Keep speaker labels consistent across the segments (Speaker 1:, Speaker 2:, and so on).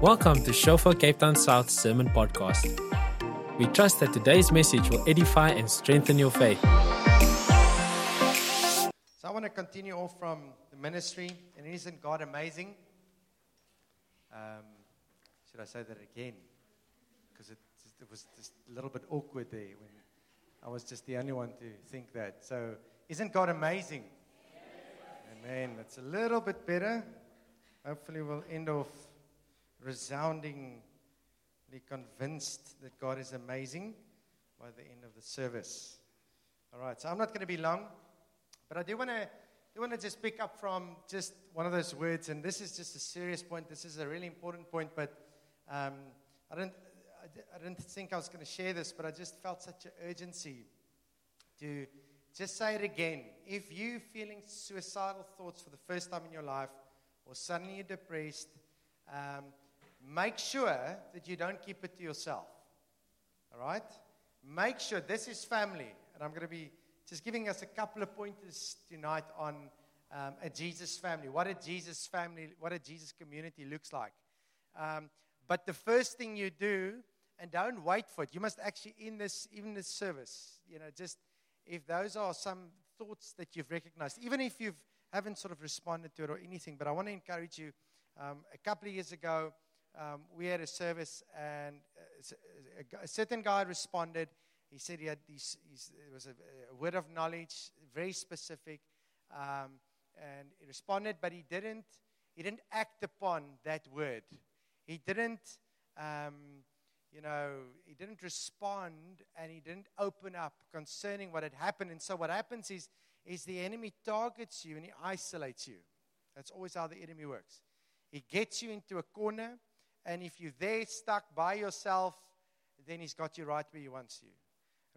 Speaker 1: Welcome to Shofar Cape Town South Sermon Podcast. We trust that today's message will edify and strengthen your faith.
Speaker 2: So I want to continue off from the ministry, and isn't God amazing? Um, should I say that again? Because it, it was just a little bit awkward there when I was just the only one to think that. So, isn't God amazing? Amen. That's a little bit better. Hopefully, we'll end off resoundingly convinced that God is amazing by the end of the service. All right, so I'm not going to be long, but I do want to do want to just pick up from just one of those words, and this is just a serious point. This is a really important point, but um, I don't I didn't think I was going to share this, but I just felt such an urgency to just say it again. If you're feeling suicidal thoughts for the first time in your life, or suddenly you're depressed, um, make sure that you don't keep it to yourself. All right? Make sure this is family. And I'm going to be just giving us a couple of pointers tonight on um, a Jesus family. What a Jesus family, what a Jesus community looks like. Um, but the first thing you do, and don't wait for it, you must actually, in this, even this service, you know, just if those are some thoughts that you've recognized, even if you haven't sort of responded to it or anything, but I want to encourage you. Um, a couple of years ago, um, we had a service, and a, a, certain guy responded. He said he had these, it was a, a, word of knowledge, very specific, um, and he responded, but he didn't, he didn't act upon that word. He didn't, um, you know, he didn't respond, and he didn't open up concerning what had happened. And so what happens is, is the enemy targets you and he isolates you. That's always how the enemy works. He gets you into a corner and if you're there stuck by yourself, then he's got you right where he wants you.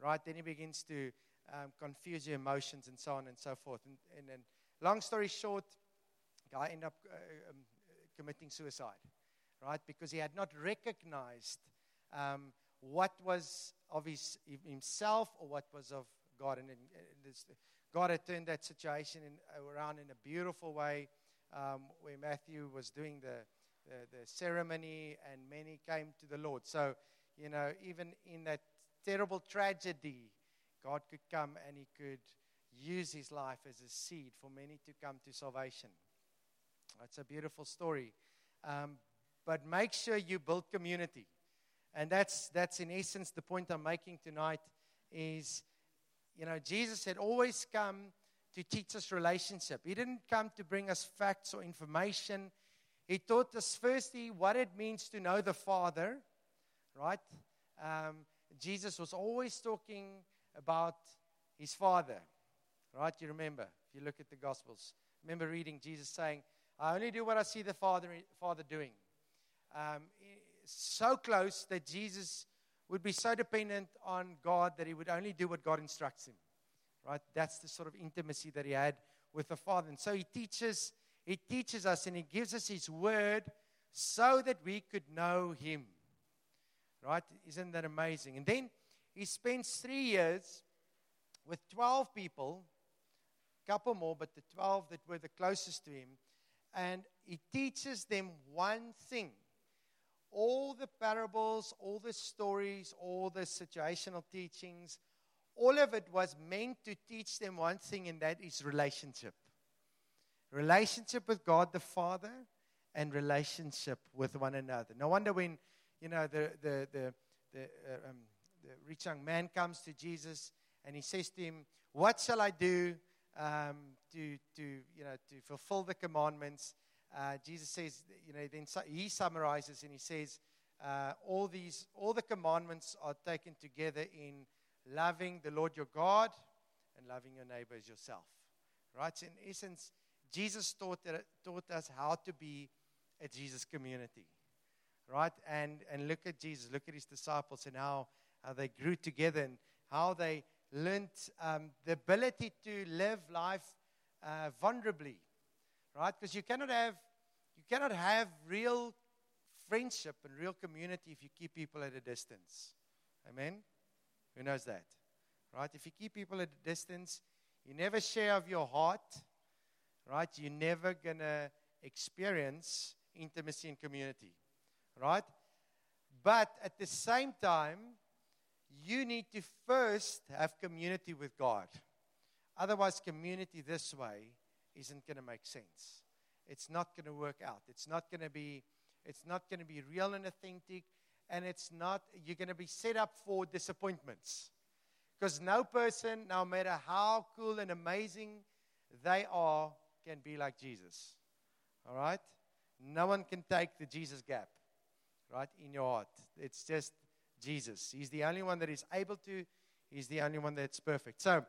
Speaker 2: Right? Then he begins to um, confuse your emotions and so on and so forth. And, and, long story short, guy ended up uh, um, committing suicide. Right? Because he had not recognized um, what was of his, himself or what was of God. And, and this, God had turned that situation in, around in a beautiful way um, where Matthew was doing the the, the ceremony, and many came to the Lord. So, you know, even in that terrible tragedy, God could come and He could use His life as a seed for many to come to salvation. It's a beautiful story. Um, but make sure you build community. And that's, that's in essence the point I'm making tonight is, you know, Jesus had always come to teach us relationship. He didn't come to bring us facts or information. He taught us firstly what it means to know the Father, right? Um, Jesus was always talking about his Father, right? You remember, if you look at the Gospels. Remember reading Jesus saying, I only do what I see the Father, Father doing. Um, so close that Jesus would be so dependent on God that he would only do what God instructs him. Right? That's the sort of intimacy that he had with the Father. And so he teaches he teaches us and He gives us His word so that we could know Him. Right? Isn't that amazing? And then He spends three years with 12 people, a couple more, but the 12 that were the closest to Him, and He teaches them one thing. All the parables, all the stories, all the situational teachings, all of it was meant to teach them one thing, and that is relationship relationship with God the Father and relationship with one another. No wonder when, you know, the, the, the, the, uh, um, the rich young man comes to Jesus and he says to him, What shall I do um, to, to, you know, to fulfill the commandments? Uh, Jesus says, you know, then he summarizes and he says, uh, all these, all the commandments are taken together in loving the Lord your God and loving your neighbor as yourself. Right? So in essence, Jesus taught, taught us how to be a Jesus community, right? And, and look at Jesus, look at his disciples and how, how they grew together and how they learned um, the ability to live life uh, vulnerably, right? Because you cannot have you cannot have real friendship and real community if you keep people at a distance. Amen. Who knows that, right? If you keep people at a distance, you never share of your heart right? You're never going to experience intimacy and community, right? But at the same time, you need to first have community with God. Otherwise, community this way isn't going to make sense. It's not going to work out. It's not going to be it's not going to be real and authentic and it's not you're going to be set up for disappointments. Because no person, no matter how cool and amazing they are, can be like Jesus. All right? No one can take the Jesus gap, right, in your heart. It's just Jesus. He's the only one that is able to, He's the only one that's perfect. So,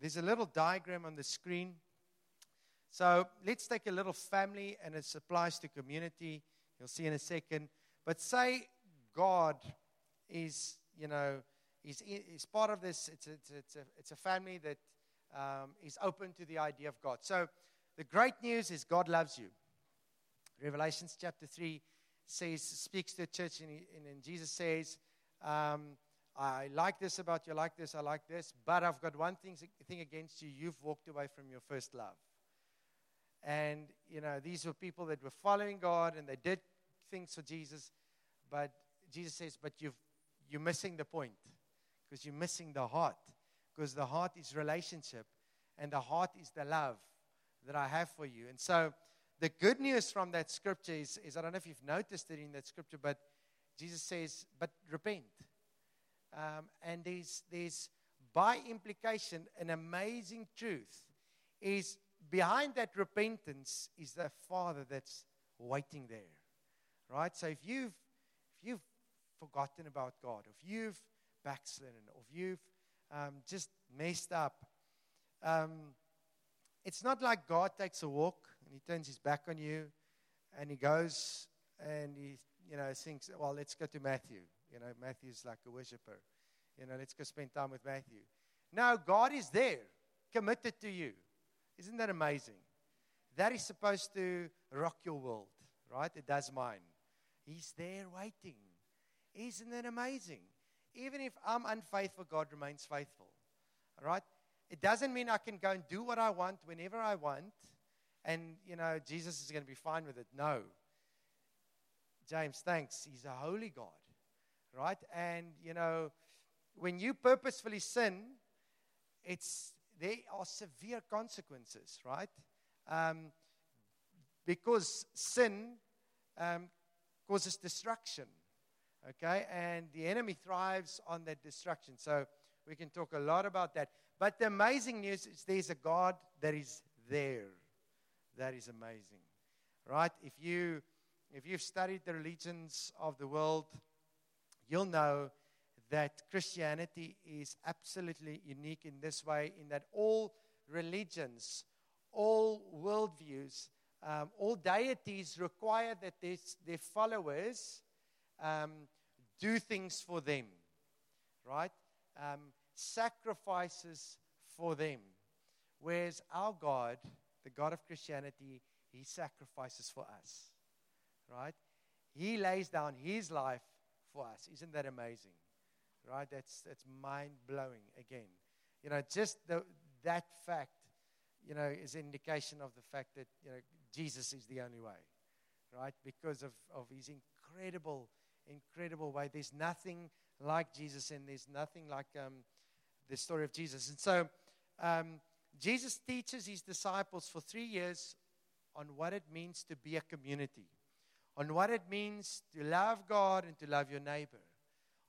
Speaker 2: there's a little diagram on the screen. So, let's take a little family, and it applies to community. You'll see in a second. But say God is, you know, is, is part of this. It's a, it's a, it's a family that um, is open to the idea of God. So the great news is God loves you. Revelations chapter 3 says, speaks to the church, and, and Jesus says, um, I like this about you, I like this, I like this, but I've got one thing, thing against you. You've walked away from your first love. And, you know, these were people that were following God and they did things for Jesus, but Jesus says, but you've, you're missing the point because you're missing the heart. Because the heart is relationship and the heart is the love that I have for you. And so the good news from that scripture is, is I don't know if you've noticed it in that scripture, but Jesus says, but repent. Um, and there's, there's, by implication, an amazing truth is behind that repentance is the Father that's waiting there. Right? So if you've, if you've forgotten about God, if you've backslidden, or if you've um, just messed up, um, it's not like God takes a walk and he turns his back on you and he goes and he, you know, thinks, well, let's go to Matthew. You know, Matthew's like a worshiper. You know, let's go spend time with Matthew. No, God is there, committed to you. Isn't that amazing? That is supposed to rock your world, right? It does mine. He's there waiting. Isn't that amazing? Even if I'm unfaithful, God remains faithful. All right? It doesn't mean I can go and do what I want whenever I want, and, you know, Jesus is going to be fine with it. No. James, thanks. He's a holy God. Right? And, you know, when you purposefully sin, it's, there are severe consequences, right? Um, because sin um, causes destruction. Okay? And the enemy thrives on that destruction. So we can talk a lot about that. But the amazing news is there's a God that is there. That is amazing. Right? If you if you've studied the religions of the world, you'll know that Christianity is absolutely unique in this way, in that all religions, all worldviews, um, all deities require that their followers um, do things for them, right? Um, sacrifices for them. Whereas our God, the God of Christianity, He sacrifices for us, right? He lays down His life for us. Isn't that amazing? Right? That's, that's mind blowing again. You know, just the, that fact, you know, is indication of the fact that, you know, Jesus is the only way, right? Because of, of His incredible incredible way. There's nothing like Jesus, and there's nothing like um, the story of Jesus. And so, um, Jesus teaches his disciples for three years on what it means to be a community, on what it means to love God and to love your neighbor,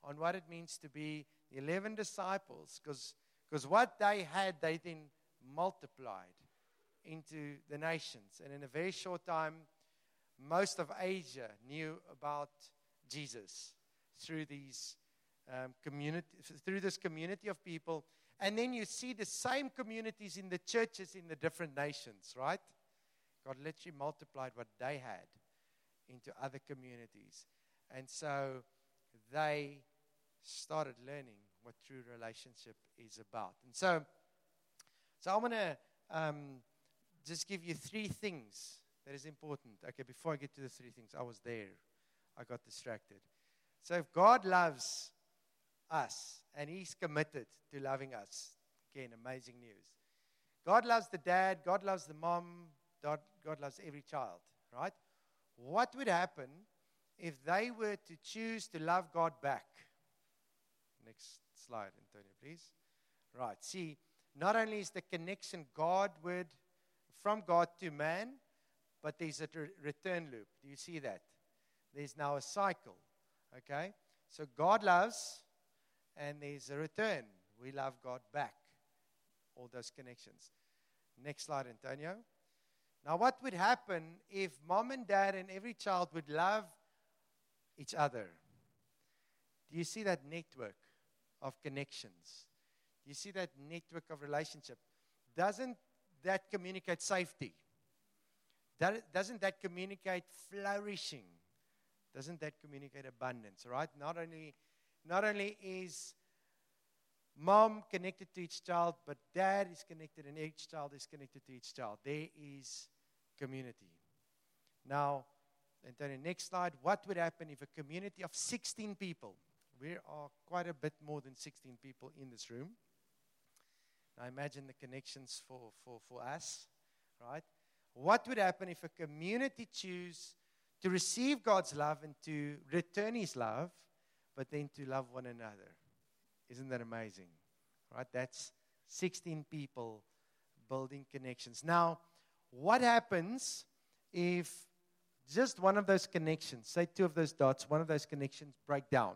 Speaker 2: on what it means to be the 11 disciples, because what they had, they then multiplied into the nations. And in a very short time, most of Asia knew about Jesus through these um, community, through this community of people. And then you see the same communities in the churches in the different nations, right? God literally multiplied what they had into other communities. And so they started learning what true relationship is about. And so, so I want to um, just give you three things that is important. Okay, before I get to the three things, I was there. I got distracted. So if God loves us and He's committed to loving us, again, amazing news. God loves the dad, God loves the mom, God, God loves every child, right? What would happen if they were to choose to love God back? Next slide, Antonio, please. Right. See, not only is the connection Godward from God to man, but there's a return loop. Do you see that? There's now a cycle. Okay? So God loves, and there's a return. We love God back. All those connections. Next slide, Antonio. Now, what would happen if mom and dad and every child would love each other? Do you see that network of connections? Do you see that network of relationship? Doesn't that communicate safety? Doesn't that communicate flourishing? Doesn't that communicate abundance? Right? Not only, not only is mom connected to each child, but dad is connected, and each child is connected to each child. There is community. Now, Antonio, next slide. What would happen if a community of 16 people, we are quite a bit more than 16 people in this room. Now imagine the connections for, for, for us, right? What would happen if a community choose to receive God's love and to return His love, but then to love one another? Isn't that amazing? Right? That's 16 people building connections. Now, what happens if just one of those connections, say two of those dots, one of those connections break down?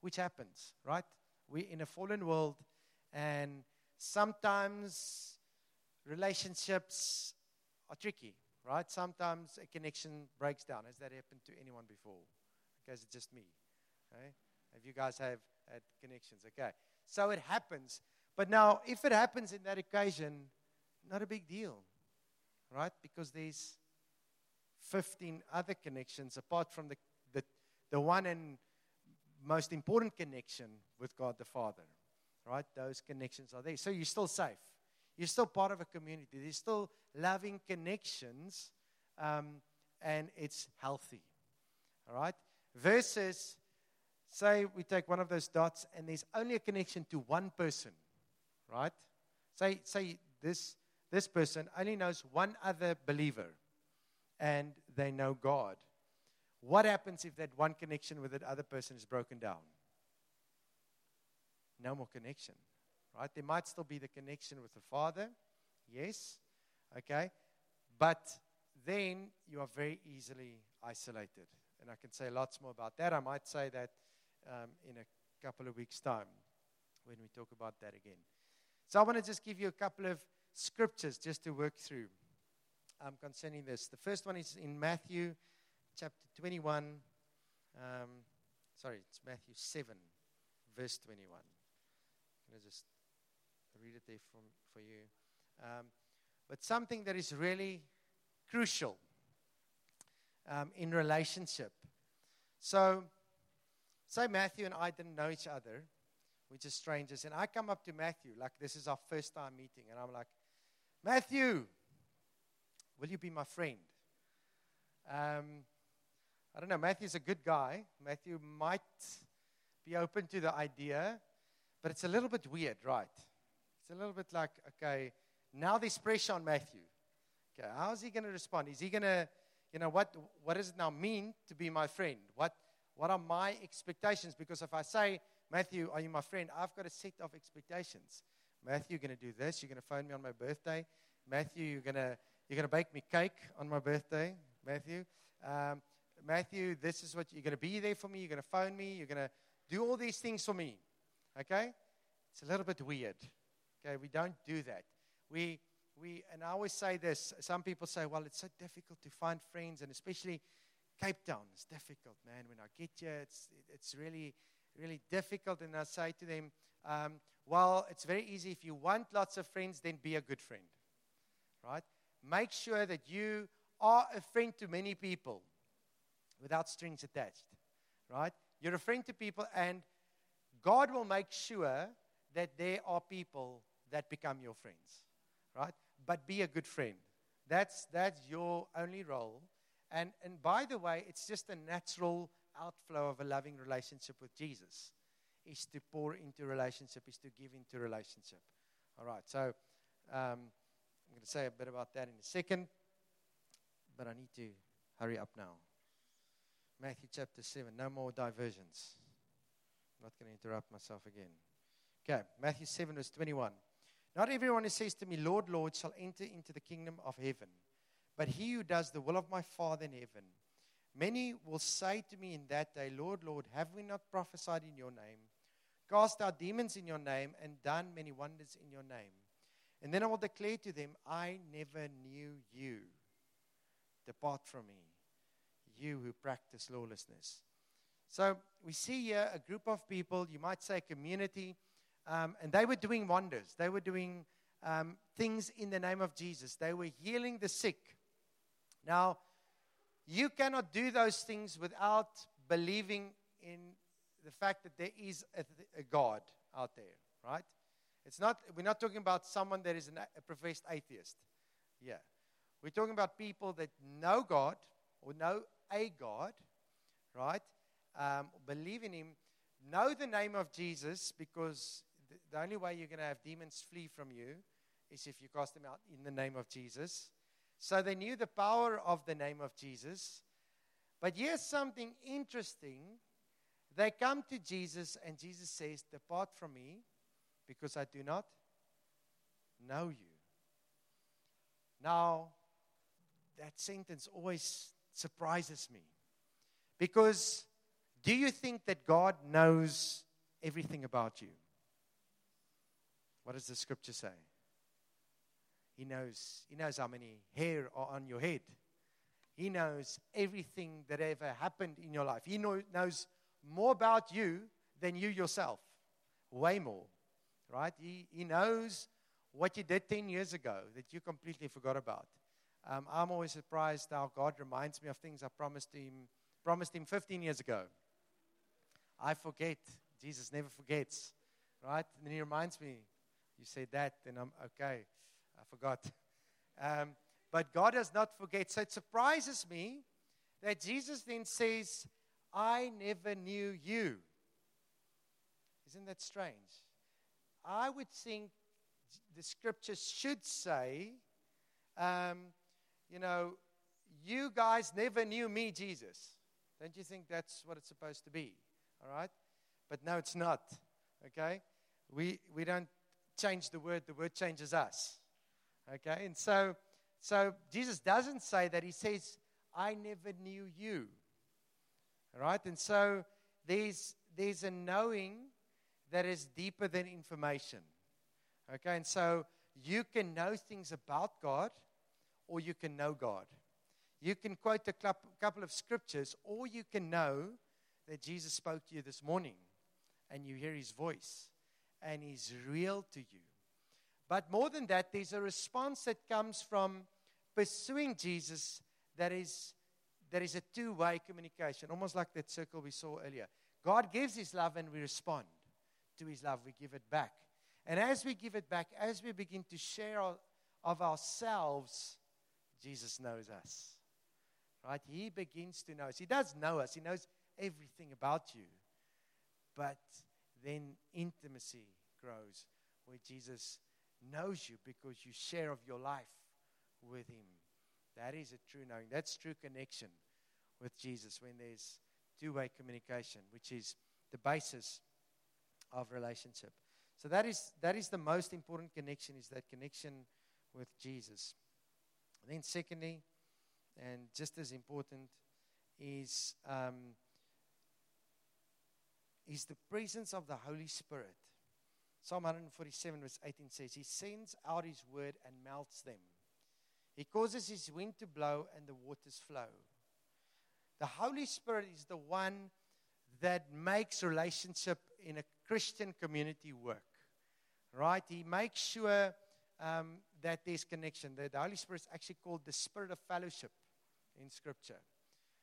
Speaker 2: Which happens, right? We're in a fallen world, and sometimes relationships are tricky, right? Sometimes a connection breaks down. Has that happened to anyone before? Okay, is it just me? Okay? Have you guys have had connections? Okay. So it happens. But now, if it happens in that occasion, not a big deal, right? Because there's 15 other connections apart from the, the, the one and most important connection with God the Father, right? Those connections are there. So you're still safe. You're still part of a community. There's still loving connections, um, and it's healthy. All right? Versus, say we take one of those dots, and there's only a connection to one person, right? Say, say this, this person only knows one other believer, and they know God. What happens if that one connection with that other person is broken down? No more connection right? There might still be the connection with the Father, yes, okay, but then you are very easily isolated. And I can say lots more about that. I might say that um, in a couple of weeks' time when we talk about that again. So I want to just give you a couple of scriptures just to work through um, concerning this. The first one is in Matthew chapter 21. Um, sorry, it's Matthew 7, verse 21. I'm going to just read it there for you. Um, but something that is really crucial um, in relationship. So, say Matthew and I didn't know each other, we're just strangers, and I come up to Matthew, like this is our first time meeting, and I'm like, Matthew, will you be my friend? Um, I don't know, Matthew's a good guy. Matthew might be open to the idea, but it's a little bit weird, right? It's a little bit like, okay, now there's pressure on Matthew. Okay, how is he going to respond? Is he going to, you know, what, what does it now mean to be my friend? What, what are my expectations? Because if I say, Matthew, are you my friend? I've got a set of expectations. Matthew, you're going to do this. You're going to phone me on my birthday. Matthew, you're going to, you're going to bake me cake on my birthday. Matthew, um, Matthew, this is what you're going to be there for me. You're going to phone me. You're going to do all these things for me. Okay? It's a little bit weird. Okay, we don't do that. We, we, and I always say this some people say, well, it's so difficult to find friends, and especially Cape Town is difficult, man. When I get here, it's, it's really, really difficult. And I say to them, um, well, it's very easy. If you want lots of friends, then be a good friend, right? Make sure that you are a friend to many people without strings attached, right? You're a friend to people, and God will make sure that there are people that become your friends, right? But be a good friend. That's, that's your only role. And, and by the way, it's just a natural outflow of a loving relationship with Jesus is to pour into relationship, is to give into relationship. All right, so um, I'm going to say a bit about that in a second, but I need to hurry up now. Matthew chapter 7. No more diversions. I'm not going to interrupt myself again. Okay, Matthew 7, verse 21. Not everyone who says to me, Lord, Lord, shall enter into the kingdom of heaven, but he who does the will of my Father in heaven. Many will say to me in that day, Lord, Lord, have we not prophesied in your name, cast out demons in your name, and done many wonders in your name? And then I will declare to them, I never knew you. Depart from me, you who practice lawlessness. So we see here a group of people, you might say a community, um, and they were doing wonders. They were doing um, things in the name of Jesus. They were healing the sick. Now, you cannot do those things without believing in the fact that there is a, a God out there, right? It's not, we're not talking about someone that is an, a professed atheist. Yeah. We're talking about people that know God or know a God, right? Um, believe in Him, know the name of Jesus because the, only way you're going to have demons flee from you is if you cast them out in the name of Jesus. So they knew the power of the name of Jesus. But here's something interesting. They come to Jesus, and Jesus says, Depart from me, because I do not know you. Now, that sentence always surprises me. Because do you think that God knows everything about you? What does the scripture say? He knows, he knows how many hair are on your head. He knows everything that ever happened in your life. He know, knows more about you than you yourself. Way more. Right? He, he knows what you did 10 years ago that you completely forgot about. Um, I'm always surprised how God reminds me of things I promised him, promised him 15 years ago. I forget. Jesus never forgets. Right? And he reminds me, you said that, then I'm okay. I forgot. Um, but God does not forget. So it surprises me that Jesus then says, I never knew you. Isn't that strange? I would think the scriptures should say, um, you know, you guys never knew me, Jesus. Don't you think that's what it's supposed to be? All right? But no, it's not. Okay? We, we don't change the word, the word changes us. Okay? And so, so Jesus doesn't say that. He says, I never knew you. All right? And so there's, there's a knowing that is deeper than information. Okay? And so you can know things about God or you can know God. You can quote a couple of scriptures or you can know that Jesus spoke to you this morning and you hear his voice and he's real to you. But more than that, there's a response that comes from pursuing Jesus that is, that is a two way communication, almost like that circle we saw earlier. God gives his love and we respond to his love, we give it back. And as we give it back, as we begin to share of ourselves, Jesus knows us. Right? He begins to know us. He does know us, He knows everything about you. But then intimacy grows where Jesus knows you because you share of your life with Him. That is a true knowing. That's true connection with Jesus when there's two way communication, which is the basis of relationship. So that is, that is the most important connection, is that connection with Jesus. And then secondly, and just as important, is, um, is the presence of the Holy Spirit. Psalm 147, verse 18 says, He sends out His word and melts them. He causes His wind to blow and the waters flow. The Holy Spirit is the one that makes relationship in a Christian community work. Right? He makes sure um, that there's connection. The, the Holy Spirit is actually called the Spirit of fellowship in Scripture.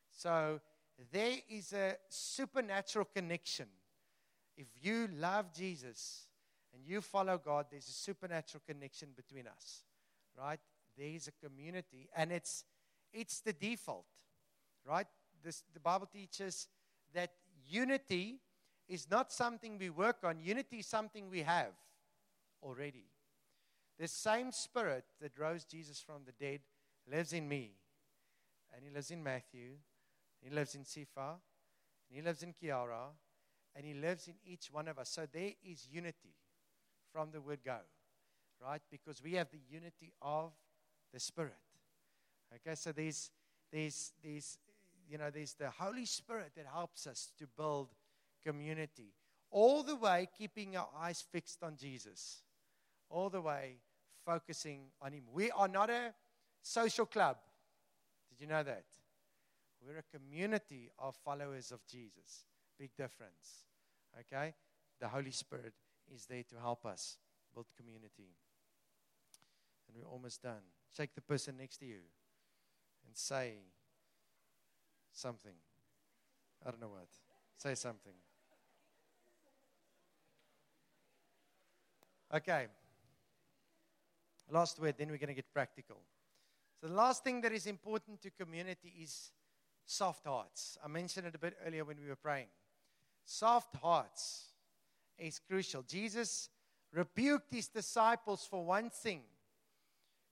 Speaker 2: So there is a supernatural connection. If you love Jesus and you follow God, there's a supernatural connection between us. Right? There is a community, and it's it's the default. Right? This, the Bible teaches that unity is not something we work on, unity is something we have already. The same spirit that rose Jesus from the dead lives in me. And he lives in Matthew. He lives in Sifa. And he lives in Kiara. And he lives in each one of us. So there is unity from the word go, right? Because we have the unity of the Spirit. Okay, so there's, there's, there's, you know, there's the Holy Spirit that helps us to build community. All the way keeping our eyes fixed on Jesus. All the way focusing on Him. We are not a social club. Did you know that? We're a community of followers of Jesus. Big difference. Okay? The Holy Spirit is there to help us build community. And we're almost done. Shake the person next to you and say something. I don't know what. Say something. Okay. Last word, then we're going to get practical. So, the last thing that is important to community is soft hearts. I mentioned it a bit earlier when we were praying. Soft hearts is crucial. Jesus rebuked his disciples for one thing.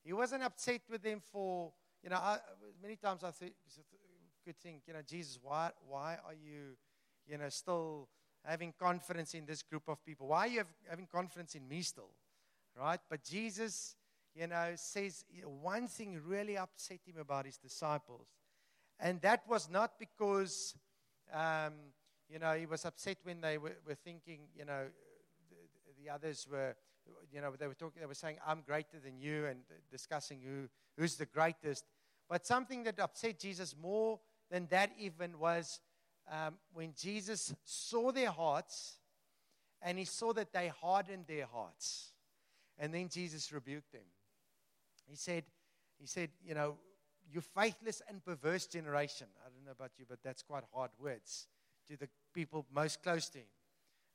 Speaker 2: He wasn't upset with them for, you know, I, many times I think, could think, you know, Jesus, why, why are you, you know, still having confidence in this group of people? Why are you have, having confidence in me still? Right? But Jesus, you know, says one thing really upset him about his disciples. And that was not because, um, you know, he was upset when they were, were thinking, you know, the, the, others were, you know, they were talking, they were saying, I'm greater than you and discussing who, who's the greatest. But something that upset Jesus more than that even was um, when Jesus saw their hearts and he saw that they hardened their hearts. And then Jesus rebuked them. He said, he said, you know, you faithless and perverse generation. I don't know about you, but that's quite hard words to the people most close to him.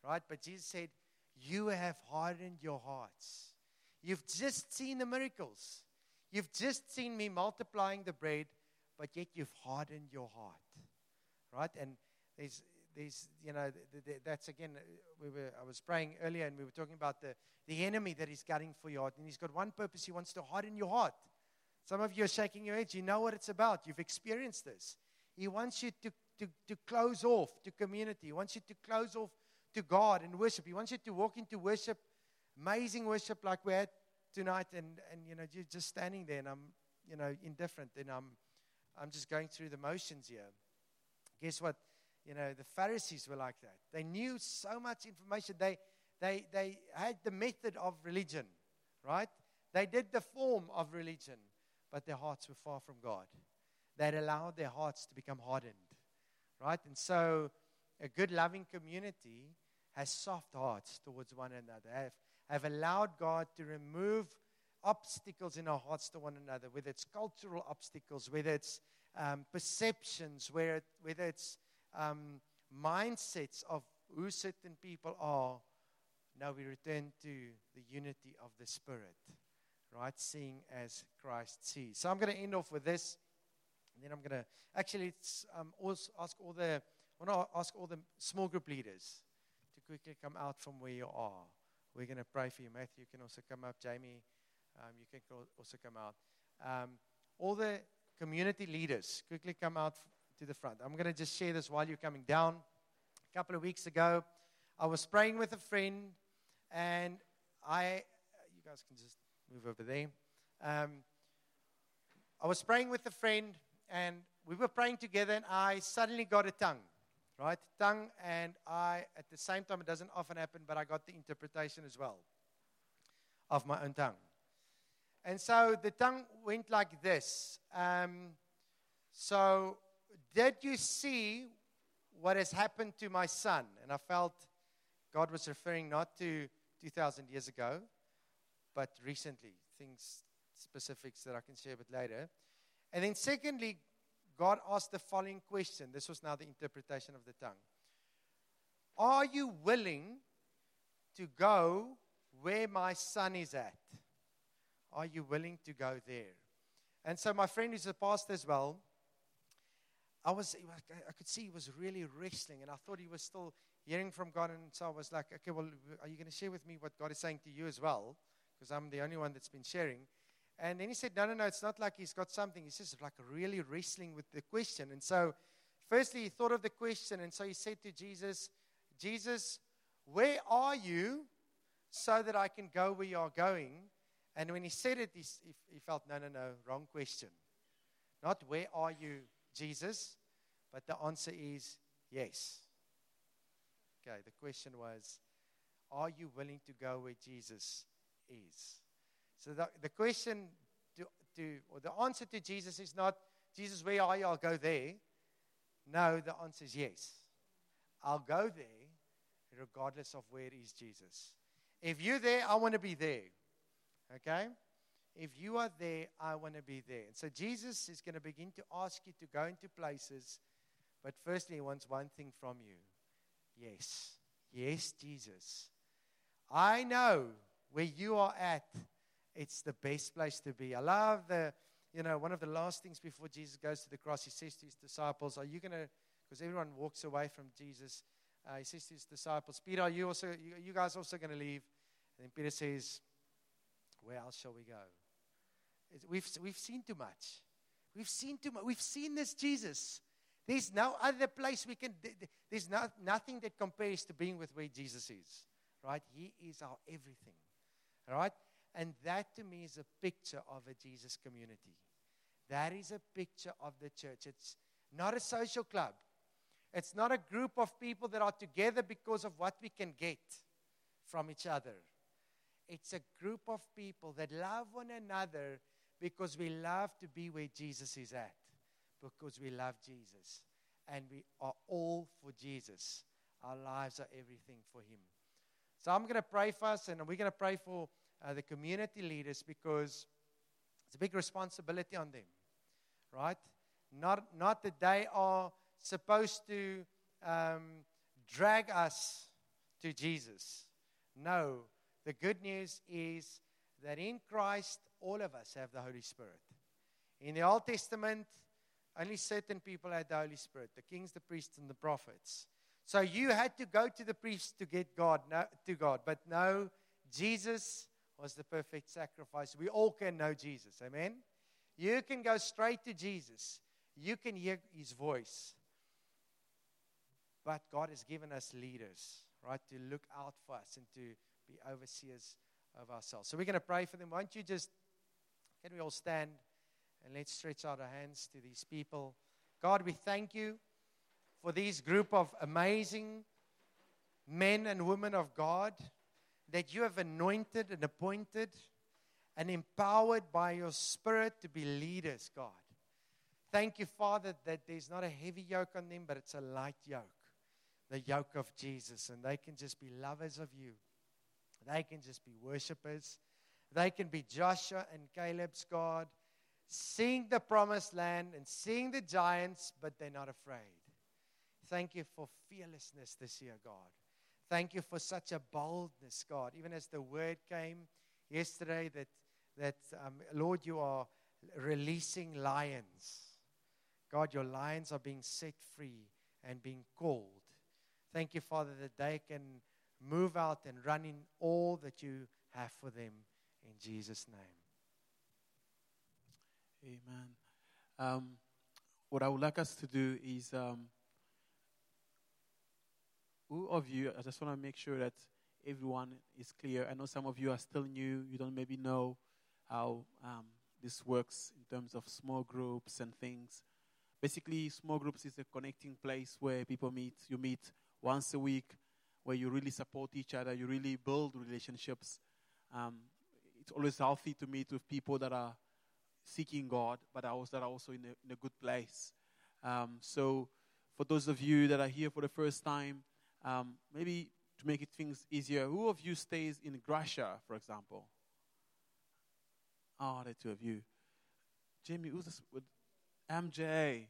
Speaker 2: Right? But Jesus said, You have hardened your hearts. You've just seen the miracles. You've just seen me multiplying the bread, but yet you've hardened your heart. Right? And there's, there's you know, that's again, uh, we were, I was praying earlier and we were talking about the, the enemy that he's getting for your heart. And he's got one purpose he wants to harden your heart. Some of you are shaking your heads. You know what it's about. You've experienced this. He wants you to, to, to close off to community. He wants you to close off to God and worship. He wants you to walk into worship, amazing worship like we had tonight, and, and you know, you're just standing there and I'm, you know, indifferent and I'm, I'm just going through the motions here. Guess what? You know, the Pharisees were like that. They knew so much information. They, they, they had the method of religion, right? They did the form of religion but their hearts were far from God. They had allowed their hearts to become hardened, right? And so, a good, loving community has soft hearts towards one another, have, have allowed God to remove obstacles in our hearts to one another, whether it's cultural obstacles, whether it's um, perceptions, whether, it, whether it's um, mindsets of who certain people are. Now we return to the unity of the Spirit right? Seeing as Christ sees. So I'm going to end off with this. And then I'm going to actually um, ask all the I want to ask all the small group leaders to quickly come out from where you are. We're going to pray for you. Matthew, you can also come up. Jamie, um, you can also come out. Um, all the community leaders quickly come out to the front. I'm going to just share this while you're coming down. A couple of weeks ago, I was praying with a friend, and I, you guys can just move over there. Um, I was praying with a friend, and we were praying together, and I suddenly got a tongue, right? Tongue, and I, at the same time, it doesn't often happen, but I got the interpretation as well of my own tongue. And so the tongue went like this. Um, so, did you see what has happened to my son? And I felt God was referring not to 2,000 years ago, but recently, things specifics that I can share a bit later. And then, secondly, God asked the following question. This was now the interpretation of the tongue. Are you willing to go where my son is at? Are you willing to go there? And so, my friend who's a pastor as well, I was, I could see he was really wrestling, and I thought he was still hearing from God. And so I was like, okay, well, are you going to share with me what God is saying to you as well? Because I'm the only one that's been sharing. And then he said, No, no, no, it's not like he's got something. He's just like really wrestling with the question. And so firstly, he thought of the question, and so he said to Jesus, Jesus, where are you so that I can go where you are going? And when he said it, he, he felt, no, no, no, wrong question. Not where are you, Jesus, but the answer is yes. Okay, the question was, are you willing to go where Jesus is? So the, the question to, to, or the answer to Jesus is not, Jesus, where are you? I'll go there. No, the answer is yes. I'll go there regardless of where is Jesus. If you're there, I want to be there. Okay? If you are there, I want to be there. And so Jesus is going to begin to ask you to go into places, but firstly, he wants one thing from you. Yes. Yes, Jesus. I know where you are at, it's the best place to be. I love the, you know, one of the last things before Jesus goes to the cross, he says to his disciples, Are you going to, because everyone walks away from Jesus, uh, he says to his disciples, Peter, are you also, you, you guys also going to leave? And then Peter says, Where else shall we go? We've, we've seen too much. We've seen too much. We've seen this Jesus. There's no other place we can, there's not, nothing that compares to being with where Jesus is, right? He is our everything, right? And that to me is a picture of a Jesus community. That is a picture of the church. It's not a social club. It's not a group of people that are together because of what we can get from each other. It's a group of people that love one another because we love to be where Jesus is at, because we love Jesus. And we are all for Jesus. Our lives are everything for Him. So I'm going to pray for us, and we're going to pray for uh, the community leaders because it's a big responsibility on them, right? Not, not that they are supposed to um, drag us to Jesus. No, the good news is that in Christ, all of us have the Holy Spirit. In the Old Testament, only certain people had the Holy Spirit the kings, the priests, and the prophets. So you had to go to the priest to get God, no, to God. But no, Jesus was the perfect sacrifice. We all can know Jesus. Amen? You can go straight to Jesus, you can hear his voice. But God has given us leaders, right, to look out for us and to be overseers of ourselves. So we're going to pray for them. Won't you just, can we all stand and let's stretch out our hands to these people? God, we thank you for this group of amazing men and women of God that you have anointed and appointed and empowered by your Spirit to be leaders, God. Thank you, Father, that there's not a heavy yoke on them, but it's a light yoke, the yoke of Jesus, and they can just be lovers of you. They can just be worshipers. They can be Joshua and Caleb's God, seeing the promised land and seeing the giants, but they're not afraid. Thank you for fearlessness this year, God. Thank you for such a boldness, God. Even as the word came yesterday that, that um, Lord, you are releasing lions. God, your lions are being set free and being called. Thank you, Father, that they can move out and run in all that you have for them in Jesus' name.
Speaker 3: Amen. Um, what I would like us to do is, um, who of you, I just want to make sure that everyone is clear. I know some of you are still new, you don't maybe know how um, this works in terms of small groups and things. Basically, small groups is a connecting place where people meet. You meet once a week where you really support each other, you really build relationships. Um, it's always healthy to meet with people that are seeking God, but also that are also in a, in a good place. Um, so, for those of you that are here for the first time, um, maybe to make it things easier, who of you stays in Gracia, for example? Oh, the two of you. Jamie, who's this? With MJ.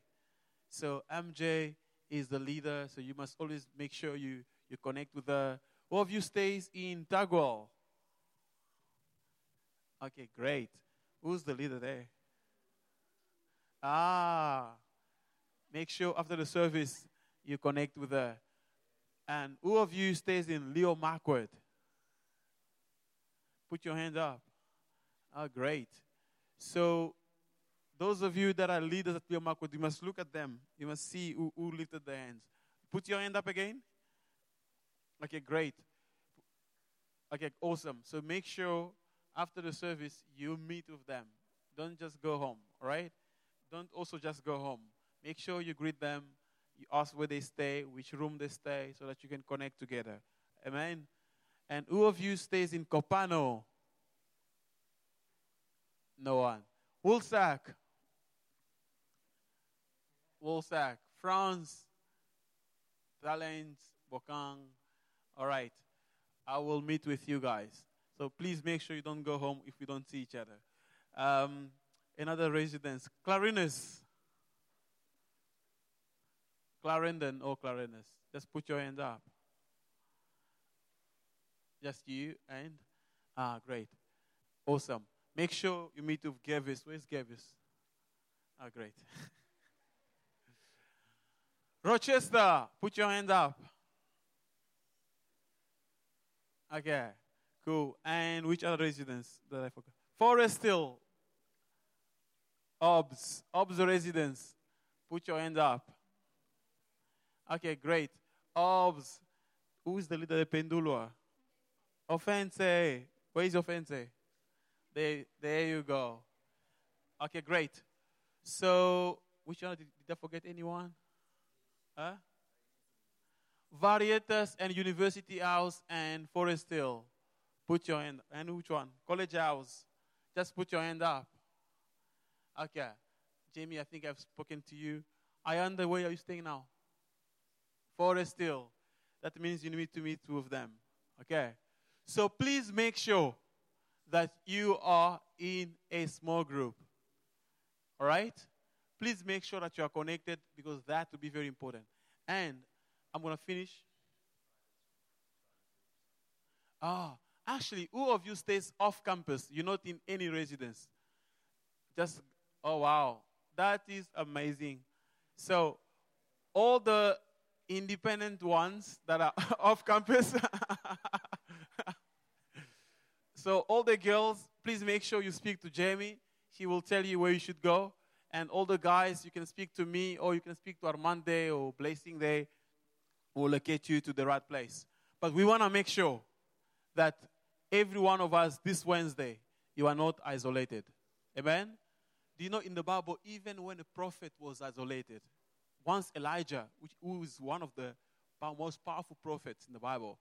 Speaker 3: So MJ is the leader, so you must always make sure you you connect with the. All of you stays in Tagwell. Okay, great. Who's the leader there? Ah, make sure after the service you connect with her. And who of you stays in Leo Markwood? Put your hand up. Oh, great. So those of you that are leaders at Biomarco, you must look at them. You must see who, who lifted their hands. Put your hand up again. Okay, great. Okay, awesome. So make sure after the service you meet with them. Don't just go home, all right? Don't also just go home. Make sure you greet them. You ask where they stay, which room they stay, so that you can connect together. Amen. And who of you stays in Kopano? No one. Woolsack. Woolsack. France. Talent. Bokang. All right. I will meet with you guys. So please make sure you don't go home if we don't see each other. Um, another residence. Clarinus. Clarendon or Clarinus. Just put your hand up. Just you and ah, great, awesome. Make sure you meet with Gavis. Where's Gavis? Ah, great. Rochester, put your hand up. Okay, cool. And which other residents that I forgot? Forest Hill. OBS. OBS residents, Put your hand up. Okay, great. OBS. Who is the leader of the Pendulua? Offense. Eh? Where is offense? Eh? There, there you go. Okay, great. So, which one? Did, did I forget anyone? Huh? Varietas and University House and Forest Hill. Put your hand. And which one? College House. Just put your hand up. Okay. Jamie, I think I've spoken to you. I under where are you staying now? Forest still. That means you need to meet two of them. Okay. So please make sure that you are in a small group. All right? Please make sure that you are connected because that will be very important. And I'm going to finish. Ah, actually, who of you stays off campus? You're not in any residence. Just, oh wow, that is amazing. So, all the independent ones that are off campus. so, all the girls, please make sure you speak to Jamie. He will tell you where you should go. And all the guys, you can speak to me or you can speak to Armande or Blessing Day. We'll locate you to the right place. But we want to make sure that every one of us this Wednesday, you are not isolated. Amen? Do you know in the Bible, even when a prophet was isolated, once Elijah, which, who is one of the most powerful prophets in the Bible,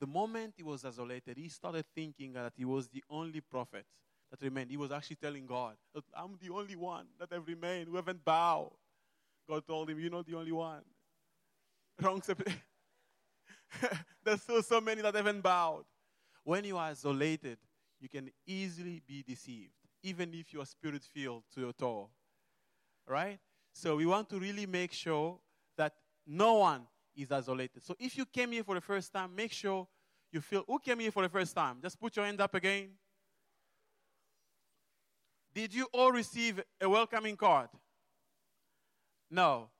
Speaker 3: the moment he was isolated, he started thinking that he was the only prophet that remained. He was actually telling God, I'm the only one that have remained, who haven't bowed. God told him, You're not the only one. Wrong. There's still so many that haven't bowed. When you are isolated, you can easily be deceived, even if you are spirit filled to your toe. Right? So we want to really make sure that no one is isolated. So if you came here for the first time, make sure you feel who came here for the first time? Just put your hand up again. Did you all receive a welcoming card? No.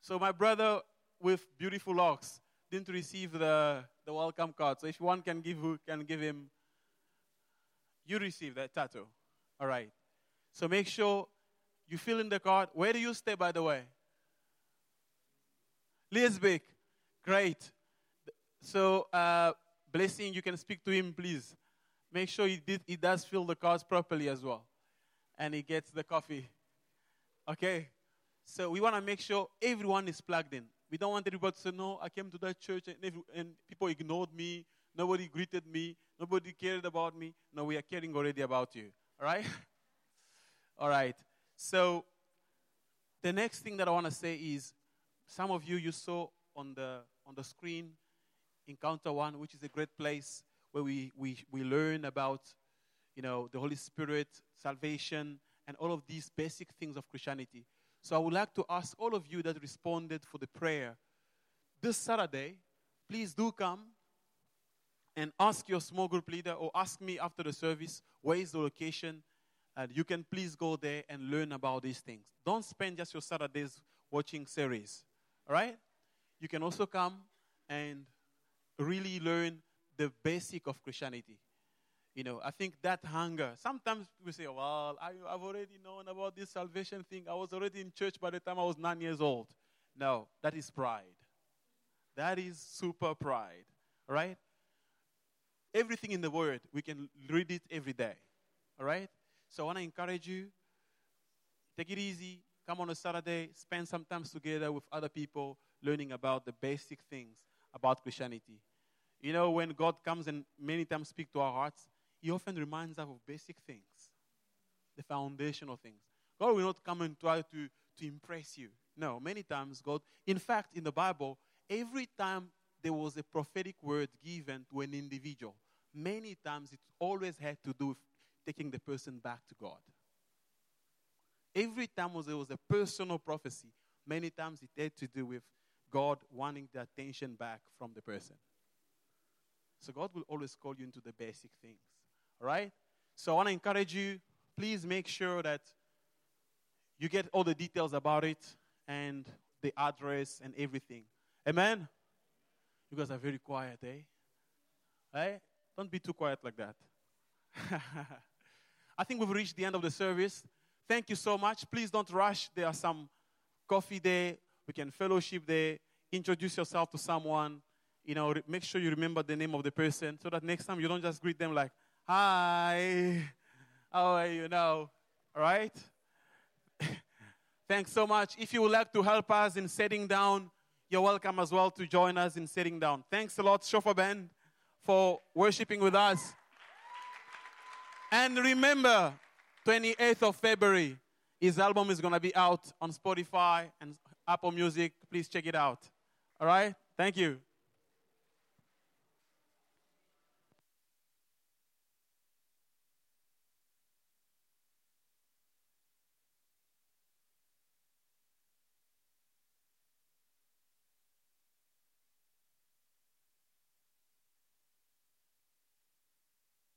Speaker 3: So my brother with beautiful locks didn't receive the, the welcome card. So if one can give who can give him you receive that tattoo. All right. So make sure you fill in the card. Where do you stay, by the way? Liesbeeck. Great. So, uh, blessing, you can speak to him, please. Make sure he, did, he does fill the cards properly as well. And he gets the coffee. Okay? So, we want to make sure everyone is plugged in. We don't want everybody to say, no, I came to that church and, every, and people ignored me. Nobody greeted me. Nobody cared about me. No, we are caring already about you. All right? All right. So, the next thing that I want to say is some of you, you saw on the, on the screen Encounter One, which is a great place where we, we, we learn about you know, the Holy Spirit, salvation, and all of these basic things of Christianity. So I would like to ask all of you that responded for the prayer this Saturday, please do come and ask your small group leader or ask me after the service where is the location and you can please go there and learn about these things. Don't spend just your Saturdays watching series. All right? You can also come and really learn the basic of Christianity. You know, I think that hunger. Sometimes we say, well, I, I've already known about this salvation thing. I was already in church by the time I was nine years old. No, that is pride. That is super pride, right? Everything in the Word, we can read it every day, all right? So I want to encourage you take it easy, come on a Saturday, spend some time together with other people, learning about the basic things about Christianity. You know, when God comes and many times speak to our hearts, He often reminds us of basic things, the foundational things. God will not come and try to, to impress you. No, many times God, in fact, in the Bible, every time there was a prophetic word given to an individual, many times it always had to do with taking the person back to God. Every time was, there was a personal prophecy, many times it had to do with God wanting the attention back from the person. So God will always call you into the basic things. All right? So I want to encourage you, please make sure that you get all the details about it and the address and everything. Amen? You guys are very quiet, eh? Hey? Don't be too quiet like that. I think we've reached the end of the service. Thank you so much. Please don't rush. There are some coffee there. We can fellowship there. Introduce yourself to someone. You know, make sure you remember the name of the person so that next time you don't just greet them like, Hi, how are you now? All right? Thanks so much. If you would like to help us in setting down, you're welcome as well to join us in sitting down. Thanks a lot, Chauffeur Band, for worshiping with us. And remember, 28th of February, his album is going to be out on Spotify and Apple Music. Please check it out. All right? Thank you.